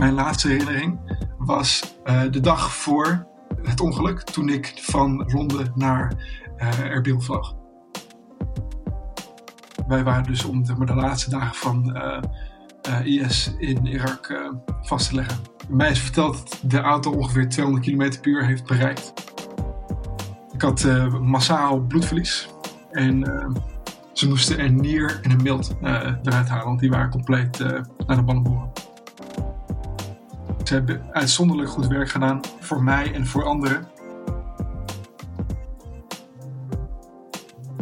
Mijn laatste herinnering was de dag voor het ongeluk toen ik van Londen naar Erbil vloog. Wij waren dus om de, de laatste dagen van IS in Irak vast te leggen. Mij is verteld dat de auto ongeveer 200 km per uur heeft bereikt. Ik had massaal bloedverlies en ze moesten een nier en een mild uh, eruit halen, want die waren compleet uh, naar de ballen boren. Ze hebben uitzonderlijk goed werk gedaan voor mij en voor anderen.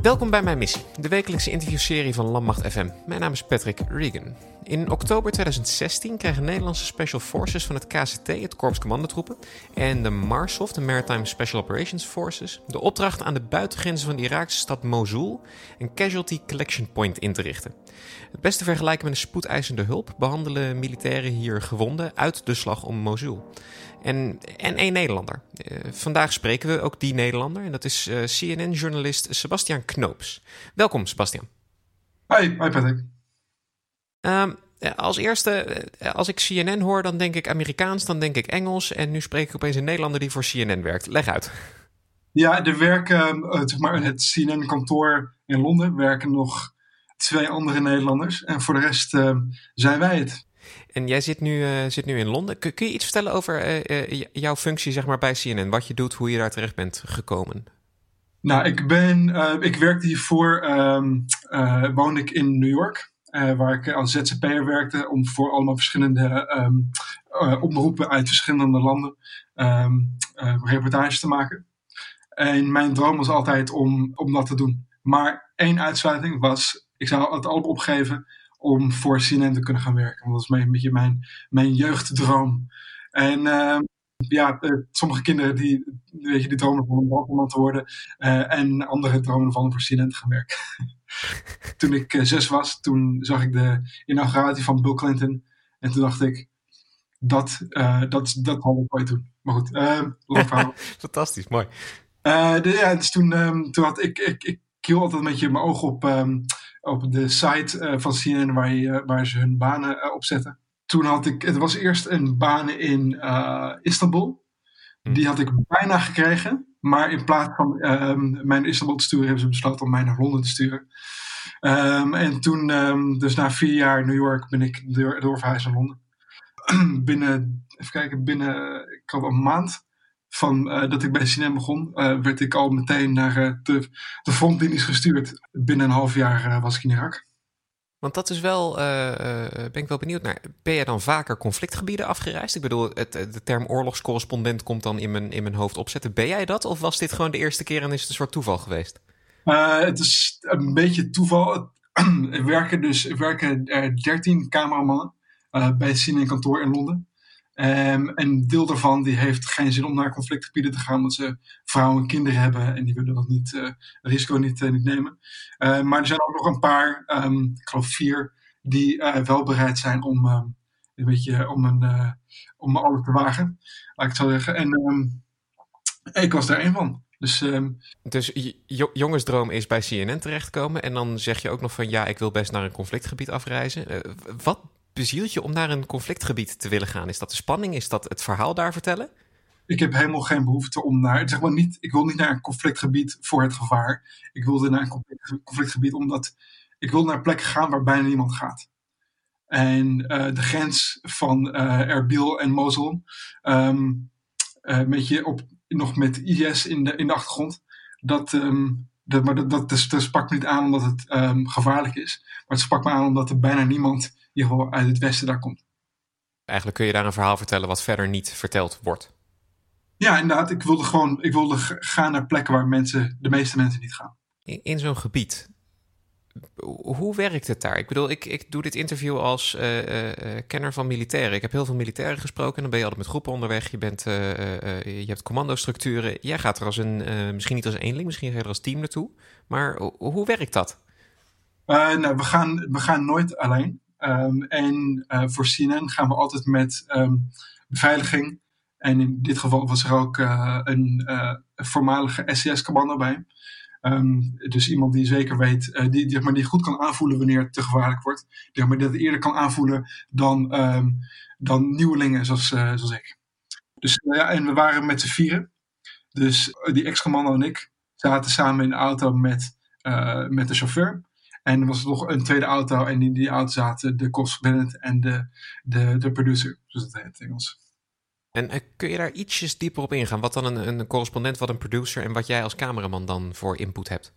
Welkom bij Mijn Missie, de wekelijkse interviewserie van Landmacht FM. Mijn naam is Patrick Regan. In oktober 2016 kregen Nederlandse Special Forces van het KCT, het Korps Commandotroepen, en de MARSOF, de Maritime Special Operations Forces, de opdracht aan de buitengrenzen van de Iraakse stad Mosul een Casualty Collection Point in te richten. Het beste vergelijken met een spoedeisende hulp behandelen militairen hier gewonden uit de slag om Mosul. En, en één Nederlander. Uh, vandaag spreken we ook die Nederlander. En dat is uh, eh, CNN-journalist Sebastian Knoops. Welkom, Sebastian. Hi, hi Patrick. Um, als eerste, eh, als ik CNN hoor, dan denk ik Amerikaans, dan denk ik Engels. En nu spreek ik opeens een Nederlander die voor CNN werkt. Leg uit. Ja, er werken, zeg maar, het CNN-kantoor in Londen werken nog twee andere Nederlanders. En voor de rest uh, zijn wij het. En jij zit nu, uh, zit nu in Londen. Kun, je iets vertellen over uh, jouw functie zeg maar, bij CNN? Wat je doet, hoe je daar terecht bent gekomen? Nou, ik, ben, ik werkte hiervoor, um, ik in New York. waar ik als ZZP'er werkte om voor allemaal verschillende um, omroepen uit verschillende landen um, reportages te maken. En mijn droom was altijd om, om dat te doen. Maar één uitsluiting was ik zou het allemaal opgeven om voor CNN te kunnen gaan werken. Want dat is een beetje mijn, mijn jeugddroom. En uh, ja, uh, sommige kinderen die, weet je, die dromen van een brandweerman te worden. Uh, en andere dromen van voor CNN te gaan werken. toen ik eh, zes was, toen zag ik de inauguratie van Bill Clinton. En toen dacht ik, dat, dat, dat had ik ooit doen. Maar goed, lang verhaal. Fantastisch, mooi. De, ja, dus toen, um, toen had ik, ik, ik hield altijd een beetje mijn oog op... Um, op de site uh, van CNN waar, je, waar ze hun banen uh, op zetten. Toen had ik, het was eerst een baan in Istanbul. Hm. Die had ik bijna gekregen. Maar in plaats van um, mij naar Istanbul te sturen, hebben ze besloten om mij naar Londen te sturen. Um, en toen, um, dus na vier jaar New York, ben ik door, doorverhuisd naar Londen. binnen, even kijken, binnen, ik had een maand van uh, dat ik bij CNN begon, uh, werd ik al meteen naar uh, de, de frontlinies gestuurd. Binnen een half jaar was ik in Irak. Want dat is wel, ben ik wel benieuwd naar. Ben je dan vaker conflictgebieden afgereisd? Ik bedoel, het, de term oorlogscorrespondent komt dan in mijn, in mijn hoofd opzetten. Ben jij dat? Of was dit gewoon de eerste keer en is het een soort toeval geweest? het is een beetje toeval. er werken dus er werken 13 cameramannen bij CNN kantoor in Londen. Um, een deel daarvan die heeft geen zin om naar conflictgebieden te gaan, omdat ze vrouwen en kinderen hebben en die willen dat niet, uh, risico niet, niet nemen. Uh, maar er zijn ook nog een paar, um, ik geloof vier, die wel bereid zijn om, um, een beetje, om, een, om alles te wagen, laat ik het zo zeggen. En ik was daar één van. Dus, dus jongensdroom is bij CNN terechtkomen en dan zeg je ook nog van ja, ik wil best naar een conflictgebied afreizen. wat bezielt je om naar een conflictgebied te willen gaan? Is dat de spanning? Is dat het verhaal daar vertellen? Ik heb helemaal geen behoefte om naar, zeg maar niet, ik wil niet naar een conflictgebied voor het gevaar. Ik wilde naar een conflictgebied omdat ik wil naar plekken gaan waar bijna niemand gaat. En uh, de grens van uh, Erbil en Mosul, um, uh, met je op, nog met IS in de, in de achtergrond, dat, um, dat, maar dat, dat, dat, dat sprak me niet aan omdat het um, gevaarlijk is. Maar het sprak me aan omdat er bijna niemand ieder geval uit het westen daar komt. Eigenlijk kun je daar een verhaal vertellen wat verder niet verteld wordt. Ja, inderdaad. Ik wilde gewoon ik wilde gaan naar plekken waar mensen, de meeste mensen niet gaan. In, in zo'n gebied, hoe werkt het daar? Ik bedoel, ik, ik doe dit interview als uh, kenner van militairen. Ik heb heel veel militairen gesproken. En dan ben je altijd met groepen onderweg. Je, bent, je hebt commandostructuren. Jij gaat er als een, misschien niet als eenling, misschien ga je er als team naartoe. Maar hoe werkt dat? nou, we gaan, we gaan nooit alleen. Um, en voor CNN gaan we altijd met um, beveiliging. En in dit geval was er ook een voormalige SCS-commando bij. Ehm, dus iemand die zeker weet, uh, die, die, maar die goed kan aanvoelen wanneer het te gevaarlijk wordt. Die, maar dat eerder kan aanvoelen dan, um, dan nieuwelingen zoals, uh, zoals ik. Dus ja, en we waren met z'n vieren. Dus die ex-commando en ik zaten samen in de auto met, met de chauffeur. En er was nog een tweede auto en in die auto zaten de correspondent en de, de, de producer, zoals het heet in Engels. En uh, kun je daar ietsjes dieper op ingaan? Wat dan een, een correspondent, wat een producer en wat jij als cameraman dan voor input hebt?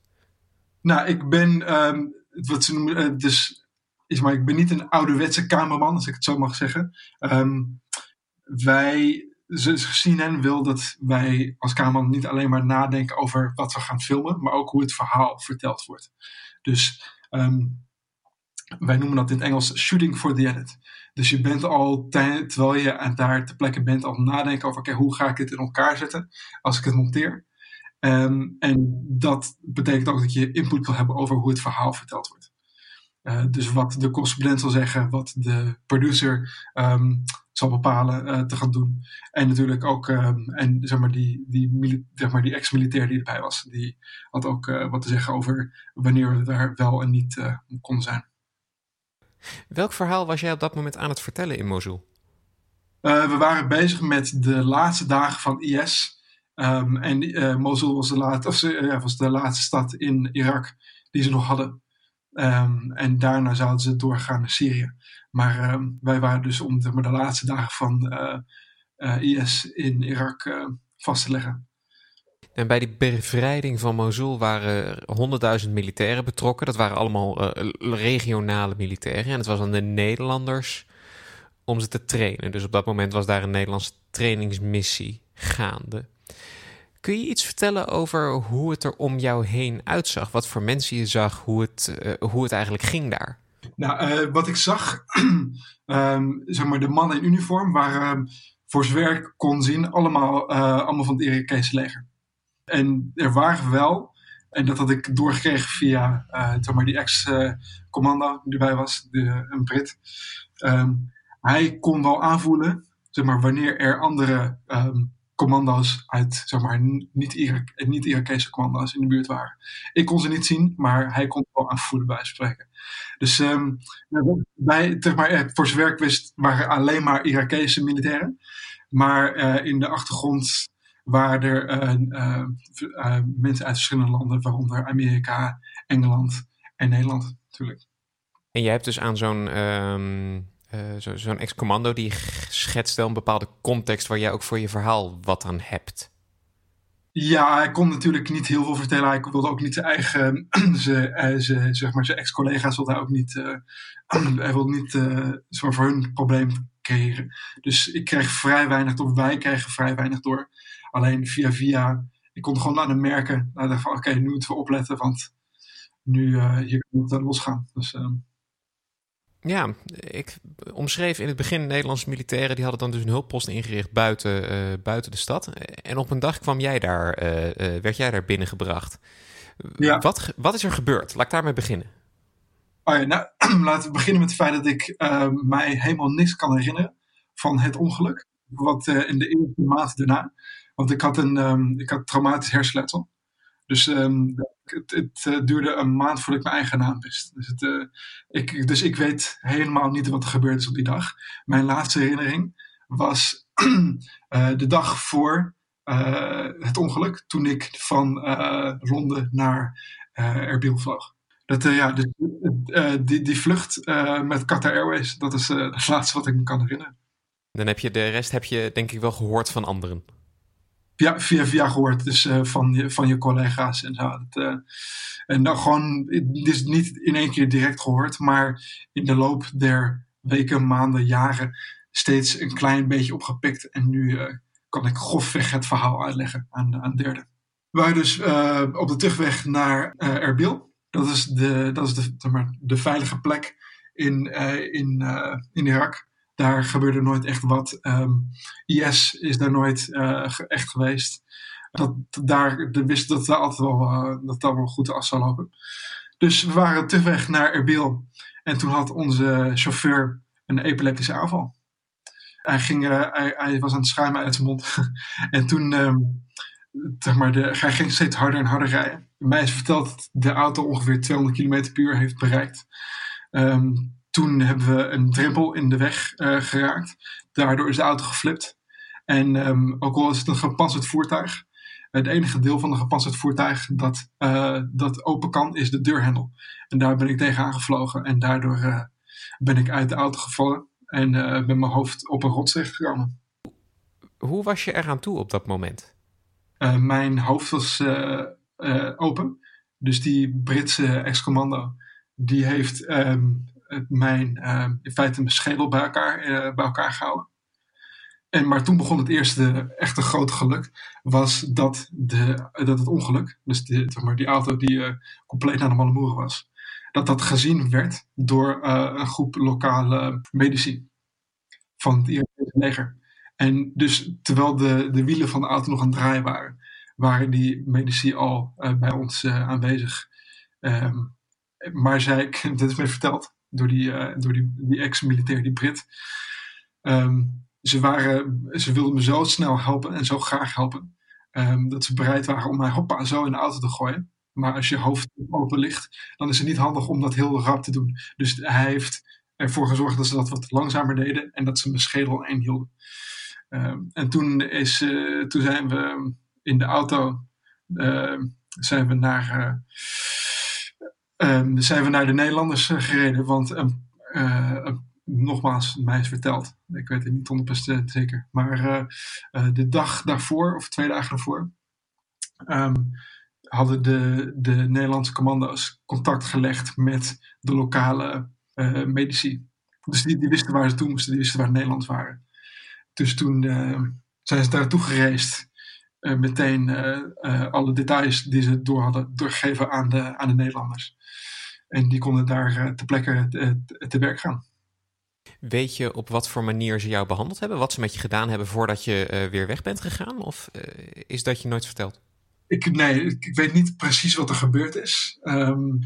Nou, ik ben, um, wat ze noemen, uh, dus, is maar, ik ben niet een ouderwetse cameraman, als ik het zo mag zeggen. Um, wij, CNN wil dat wij als cameraman niet alleen maar nadenken over wat we gaan filmen, maar ook hoe het verhaal verteld wordt. Dus um, wij noemen dat in het Engels shooting for the edit. Dus je bent al, terwijl je daar ter plekke bent, al nadenken over, oké, hoe ga ik dit in elkaar zetten als ik het monteer? Um, en dat betekent ook dat je input wil hebben over hoe het verhaal verteld wordt. Uh, dus wat de correspondent zal zeggen, wat de producer um, zal bepalen uh, te gaan doen. En natuurlijk ook, um, en zeg maar, die, die, zeg maar, die ex-militair die erbij was, die had ook uh, wat te zeggen over wanneer we daar wel en niet konden zijn. Welk verhaal was jij op dat moment aan het vertellen in Mosul? Uh, we waren bezig met de laatste dagen van IS. Um, en uh, Mosul was de, laat, of, uh, was de laatste stad in Irak die ze nog hadden. Um, en daarna zouden ze doorgaan naar Syrië. Maar um, wij waren dus om de, de laatste dagen van IS in Irak vast te leggen. En bij die bevrijding van Mosul waren 100.000 militairen betrokken. Dat waren allemaal uh, regionale militairen. En het was aan de Nederlanders om ze te trainen. Dus op dat moment was daar een Nederlandse trainingsmissie gaande. Kun je iets vertellen over hoe het er om jou heen uitzag? Wat voor mensen je zag, hoe het, uh, hoe het eigenlijk ging daar? Nou, uh, wat ik zag, um, zeg maar, de mannen in uniform waren, voor zover kon zien, allemaal, allemaal van het Irakese leger. En er waren wel, en dat had ik doorgekregen via uh, maar die ex-commando die erbij was, de, een Brit. Um, hij kon wel aanvoelen, zeg maar, wanneer er andere um, commando's uit, zeg maar, niet-Irakese niet commando's in de buurt waren. Ik kon ze niet zien, maar hij kon wel aanvoelen bij spreken. Dus um, bij, zeg maar, voor zijn werk wist, waren alleen maar Irakese militairen. Maar uh, in de achtergrond waar er uh, uh, uh, mensen uit verschillende landen, waaronder Amerika, Engeland en Nederland natuurlijk. En jij hebt dus aan zo'n um, zo, zo'n ex-commando die schetst wel een bepaalde context waar jij ook voor je verhaal wat aan hebt. Ja, hij kon natuurlijk niet heel veel vertellen. Hij wilde ook niet zijn eigen, zeg maar, zijn ex-collega's wilde hij ook niet, hij wilde niet voor hun probleem creëren. Dus ik kreeg vrij weinig door, wij kregen vrij weinig door. Alleen via via, ik kon gewoon de merken. Nou, van oké, nu moeten we opletten, want nu uh, hier kan het losgaan. Dus, uh... Ja, ik omschreef in het begin Nederlandse militairen, die hadden dan dus een hulppost ingericht buiten, uh, buiten de stad. En op een dag kwam jij daar, werd jij daar binnengebracht. Ja. Wat, wat is er gebeurd? Laat ik daarmee beginnen. Oh ja, nou, laten we beginnen met het feit dat ik mij helemaal niks kan herinneren van het ongeluk. Wat in de eerste maand daarna. Want ik had een um, ik had traumatisch hersenletsel. Dus um, het, het uh, duurde een maand voordat ik mijn eigen naam wist. Dus, het, uh, ik, dus ik weet helemaal niet wat er gebeurd is op die dag. Mijn laatste herinnering was uh, de dag voor het ongeluk. Toen ik van Londen naar Erbil vloog. Dat, ja, dus, die, die vlucht met Qatar Airways, dat is het laatste wat ik me kan herinneren. Dan heb je de rest heb je denk ik wel gehoord van anderen ja, via via gehoord. Dus uh, van, je, van je collega's en zo. Dat, uh, en dan gewoon, is niet in één keer direct gehoord, maar in de loop der weken, maanden, jaren steeds een klein beetje opgepikt. En nu uh, kan ik grofweg het verhaal uitleggen aan, aan derden. We waren dus op de terugweg naar Erbil. Dat is de, dat is de, maar, de veilige plek in, in, in Irak daar gebeurde nooit echt wat. Um, IS is daar nooit uh, echt geweest. Dat, daar, de wist dat het altijd wel, uh, dat wel goed af zou lopen. Dus we waren terugweg naar Erbil. En toen had onze chauffeur een epileptische aanval. Hij, ging, uh, hij, hij, was aan het schuimen uit zijn mond. en toen, um, zeg maar, de, hij ging steeds harder en harder rijden. mij is verteld dat de auto ongeveer 200 km per uur heeft bereikt. Ehm, toen hebben we een drempel in de weg geraakt. Daardoor is de auto geflipt. En um, ook al is het een gepantserd voertuig, het enige deel van een gepantserd voertuig dat, uh, dat open kan, is de deurhendel. En daar ben ik tegenaan gevlogen. En daardoor uh, ben ik uit de auto gevallen en uh, met mijn hoofd op een rots gekomen. Hoe was je eraan toe op dat moment? mijn hoofd was open. Dus die Britse ex-commando, die heeft um, mijn, in feite mijn schedel bij elkaar, bij elkaar gehouden. En, maar toen begon het eerste echte grote geluk, was dat, de, dat het ongeluk, dus de, zeg maar, die auto die uh, compleet naar de Mallemoeren was, dat dat gezien werd door uh, een groep lokale medici van het Iraakse leger. En dus terwijl de, de wielen van de auto nog aan het draaien waren, waren die medici al bij ons aanwezig. Um, maar zij, dit is mij verteld door die, door die, die ex-militair, die Brit. Um, ze, waren, ze wilden me zo snel helpen en zo graag helpen. Um, dat ze bereid waren om mij hoppa zo in de auto te gooien. Maar als je hoofd open ligt, dan is het niet handig om dat heel rap te doen. Dus hij heeft ervoor gezorgd dat ze dat wat langzamer deden en dat ze mijn schedel één hielden. Um, en toen, is, uh, toen zijn we in de auto zijn we naar, uh, um, zijn we naar de Nederlanders uh, gereden. Want een, een nogmaals, mij is verteld. Ik weet het niet 100% zeker. Maar de dag daarvoor, of twee dagen daarvoor, um, hadden de, de Nederlandse commando's contact gelegd met de lokale medici. Dus die, die wisten waar ze toe moesten, die wisten waar Nederland waren. Dus toen zijn ze daar naartoe gereisd. Meteen alle details die ze door hadden doorgegeven aan de, aan de Nederlanders. En die konden daar ter plekke te, te werk gaan. Weet je op wat voor manier ze jou behandeld hebben? Wat ze met je gedaan hebben voordat je uh, weer weg bent gegaan? Of uh, is dat je nooit verteld? Ik, nee, ik weet niet precies wat er gebeurd is. Um,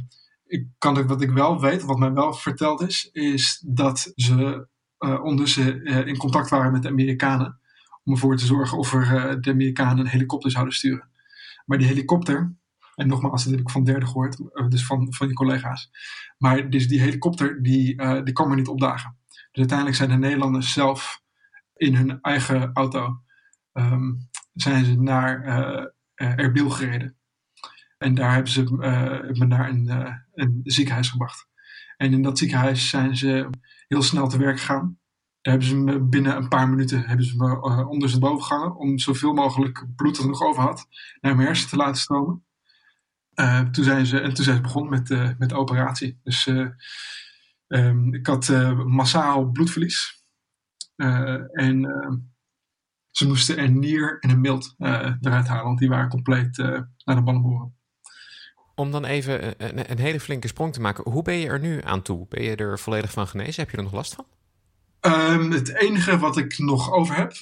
ik kan, wat ik wel weet, wat mij wel verteld is, is dat ze uh, ondertussen in contact waren met de Amerikanen. Om ervoor te zorgen of er de Amerikanen een helikopter zouden sturen. Maar die helikopter, en nogmaals, dat heb ik van derde gehoord, dus van, van je collega's. Maar dus die helikopter, die, die kwam niet opdagen. Dus uiteindelijk zijn de Nederlanders zelf in hun eigen auto um, zijn ze naar uh, Erbil gereden. En daar hebben ze uh, me naar een, uh, een, ziekenhuis gebracht. En in dat ziekenhuis zijn ze heel snel te werk gegaan. Hebben ze me binnen een paar minuten hebben ze me uh, ondersteboven gehangen om zoveel mogelijk bloed dat nog over had naar mijn hersen te laten stromen. toen zijn ze, en toen zijn ze begonnen met, met de operatie. Dus Um, ik had uh, massaal bloedverlies. Uh, en uh, ze moesten een nier en een mild eh, eruit halen, want die waren compleet naar de ballenboren. Om dan even een, een, hele flinke sprong te maken, hoe ben je er nu aan toe? Ben je er volledig van genezen? Heb je er nog last van? Um, het enige wat ik nog over heb,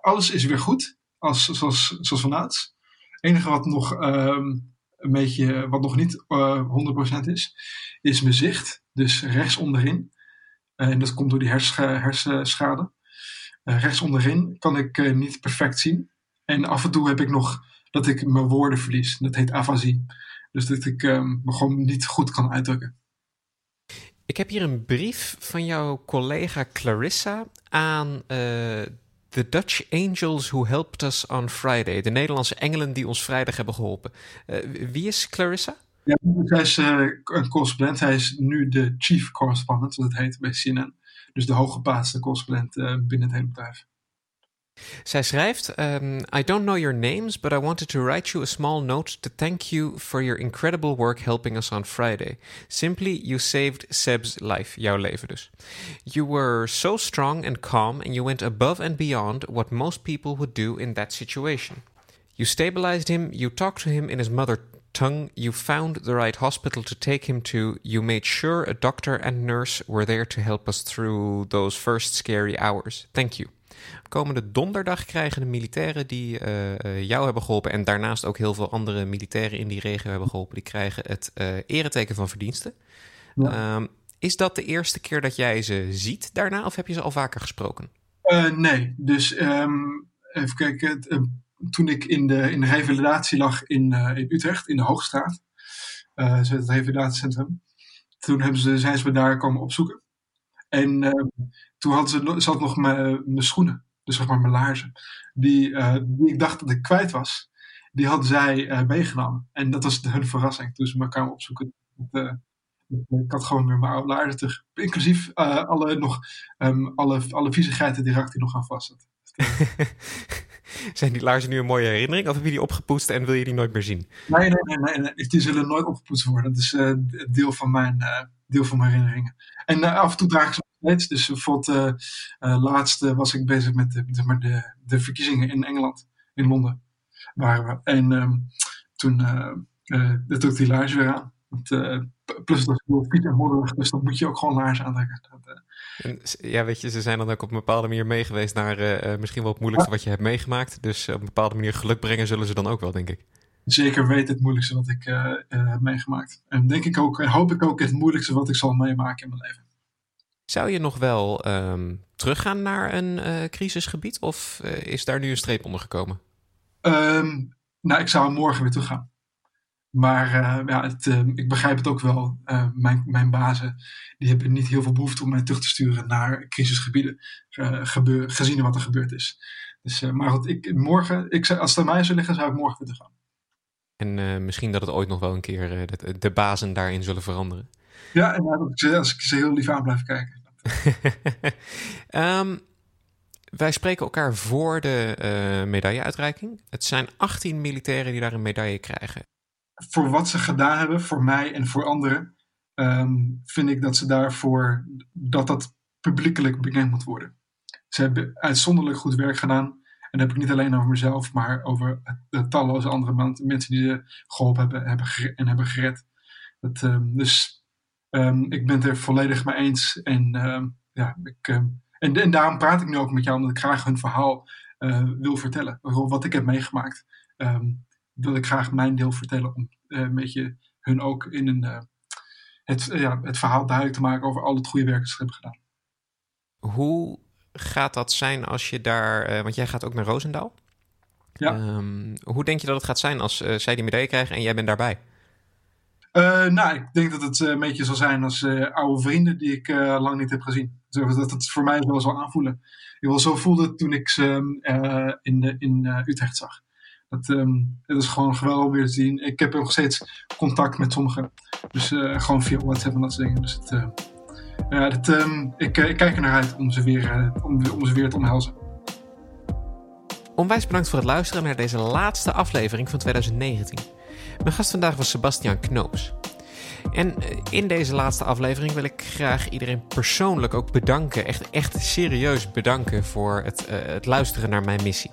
alles is weer goed, als, zoals, zoals vanouds. Het enige wat nog um, een beetje, wat nog niet uh, 100% is, is mijn zicht. Dus rechts onderin. Uh, en dat komt door die hersenschade. Uh, rechts onderin kan ik niet perfect zien. En af en toe heb ik nog dat ik mijn woorden verlies. Dat heet afasie. Dus dat ik um, me gewoon niet goed kan uitdrukken. Ik heb hier een brief van jouw collega Clarissa aan The Dutch Angels Who Helped Us on Friday. De Nederlandse engelen die ons vrijdag hebben geholpen. Uh, wie is Clarissa? Ja, zij is uh, een correspondent. Hij is nu de chief correspondent, het heet bij CNN. Dus de hooggeplaatste correspondent binnen het hele bedrijf. Zij schrijft: um, I don't know your names, but I wanted to write you a small note to thank you for your incredible work helping us on Friday. Simply, you saved Seb's life, jouw leven dus. You were so strong and calm, and you went above and beyond what most people would do in that situation. You stabilized him, you talked to him in his mother tongue, you found the right hospital to take him to, you made sure a doctor and nurse were there to help us through those first scary hours. Thank you. Komende donderdag krijgen de militairen die uh, jou hebben geholpen... en daarnaast ook heel veel andere militairen in die regio hebben geholpen... die krijgen het uh, ereteken van verdiensten. Ja. Um, is dat de eerste keer dat jij ze ziet daarna... of heb je ze al vaker gesproken? nee, dus um, even kijken... Toen ik in de, in de revalidatie lag in, in Utrecht, in de Hoogstraat. Het revalidatiecentrum. Toen hebben ze, zijn ze me daar komen opzoeken. En ehm, toen hadden ze, zat nog mijn schoenen, dus zeg maar mijn laarzen, die, die ik dacht dat ik kwijt was die hadden zij meegenomen. En dat was hun verrassing toen ze me kwamen opzoeken. Dat, ik had gewoon weer mijn oude laarzen terug. Inclusief alle, nog, um, alle, alle viezigheden die Rakti nog aan vast had. Zijn die laarzen nu een mooie herinnering? Of heb je die opgepoetst en wil je die nooit meer zien? Nee, nee, nee. nee, Die zullen nooit opgepoetst worden. Dat is uh, deel, van mijn, uh, deel van mijn herinneringen. En af en toe draag ik ze steeds. Dus bijvoorbeeld laatst was ik bezig met de, de, de, de, verkiezingen in Engeland. In Londen waren we. En um, toen dat ik die laarzen weer aan. Want, plus dat is heel fiets en modderig, dus dan moet je ook gewoon laarzen aantrekken. Ja, weet je, ze zijn dan ook op een bepaalde manier meegeweest naar uh, misschien wel het moeilijkste wat je hebt meegemaakt. Dus op een bepaalde manier geluk brengen zullen ze dan ook wel, denk ik. Zeker weet het moeilijkste wat ik heb meegemaakt. En denk ik ook, en hoop ik ook het moeilijkste wat ik zal meemaken in mijn leven. Zou je nog wel um, teruggaan naar een crisisgebied of is daar nu een streep onder gekomen? Um, nou, ik zou morgen weer teruggaan. Maar uh, ja, het, uh, ik begrijp het ook wel. Uh, mijn, mijn bazen die hebben niet heel veel behoefte om mij terug te sturen naar crisisgebieden, gebeur, gezien wat er gebeurd is. Dus, maar wat ik, morgen, ik, als het aan mij zou liggen, zou ik morgen weer gaan. En misschien dat het ooit nog wel een keer de, de bazen daarin zullen veranderen. Ja, en als ik ze heel lief aan blijf kijken. Um, wij spreken elkaar voor de medailleuitreiking. Het zijn 18 militairen die daar een medaille krijgen voor wat ze gedaan hebben, voor mij en voor anderen, um, vind ik dat ze daarvoor, dat dat publiekelijk bekend moet worden. Ze hebben uitzonderlijk goed werk gedaan. En dat heb ik niet alleen over mezelf, maar over talloze andere mensen die ze geholpen hebben, hebben en hebben gered. Dat, um, dus um, ik ben het er volledig mee eens. En, ja, ik, en, en, daarom praat ik nu ook met jou, omdat ik graag hun verhaal uh, wil vertellen. Wat ik heb meegemaakt wil ik graag mijn deel vertellen om uh, een beetje hun ook in een, uh, het, ja, het verhaal duidelijk te maken over al het goede werk dat ze hebben gedaan. Hoe gaat dat zijn als je daar, want jij gaat ook naar Roosendaal. Ja. Um, hoe denk je dat het gaat zijn als zij die medaille krijgen en jij bent daarbij? Nou, ik denk dat het een beetje zal zijn als oude vrienden die ik lang niet heb gezien. Dat het voor mij wel zal aanvoelen. Ik wel zo voelde toen ik ze in, de, in Utrecht zag. Het, um, het, is gewoon geweldig om weer te zien. Ik heb nog steeds contact met sommigen. Dus gewoon via WhatsApp en dat soort dingen. Dus het, ja, um, ik, ik, kijk er naar uit om ze weer, om, om ze weer te omhelzen. Onwijs bedankt voor het luisteren naar deze laatste aflevering van 2019. Mijn gast vandaag was Sebastian Knoops. En in deze laatste aflevering wil ik graag iedereen persoonlijk ook bedanken. Echt, echt serieus bedanken voor het, uh, het luisteren naar mijn missie.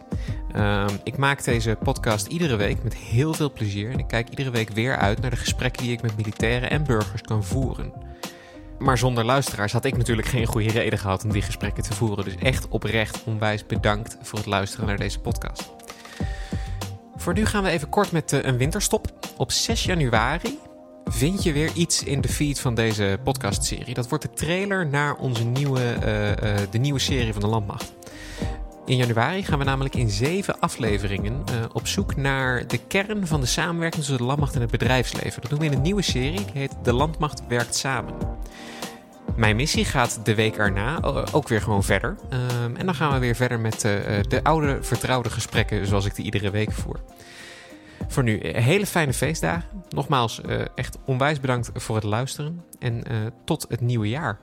Uh, ik maak deze podcast iedere week met heel veel plezier. En ik kijk iedere week weer uit naar de gesprekken die ik met militairen en burgers kan voeren. Maar zonder luisteraars had ik natuurlijk geen goede reden gehad om die gesprekken te voeren. Dus echt oprecht onwijs bedankt voor het luisteren naar deze podcast. Voor nu gaan we even kort met uh, een winterstop. Op 6 januari vind je weer iets in de feed van deze podcastserie. Dat wordt de trailer naar onze nieuwe, uh, uh, de nieuwe serie van de Landmacht. In januari gaan we namelijk in zeven afleveringen op zoek naar de kern van de samenwerking tussen de landmacht en het bedrijfsleven. Dat doen we in een nieuwe serie, die heet De Landmacht werkt samen. Mijn missie gaat de week erna ook weer gewoon verder. Uh, en dan gaan we weer verder met uh, de oude vertrouwde gesprekken zoals ik die iedere week voer. Voor nu hele fijne feestdagen. Nogmaals, echt onwijs bedankt voor het luisteren. En tot het nieuwe jaar.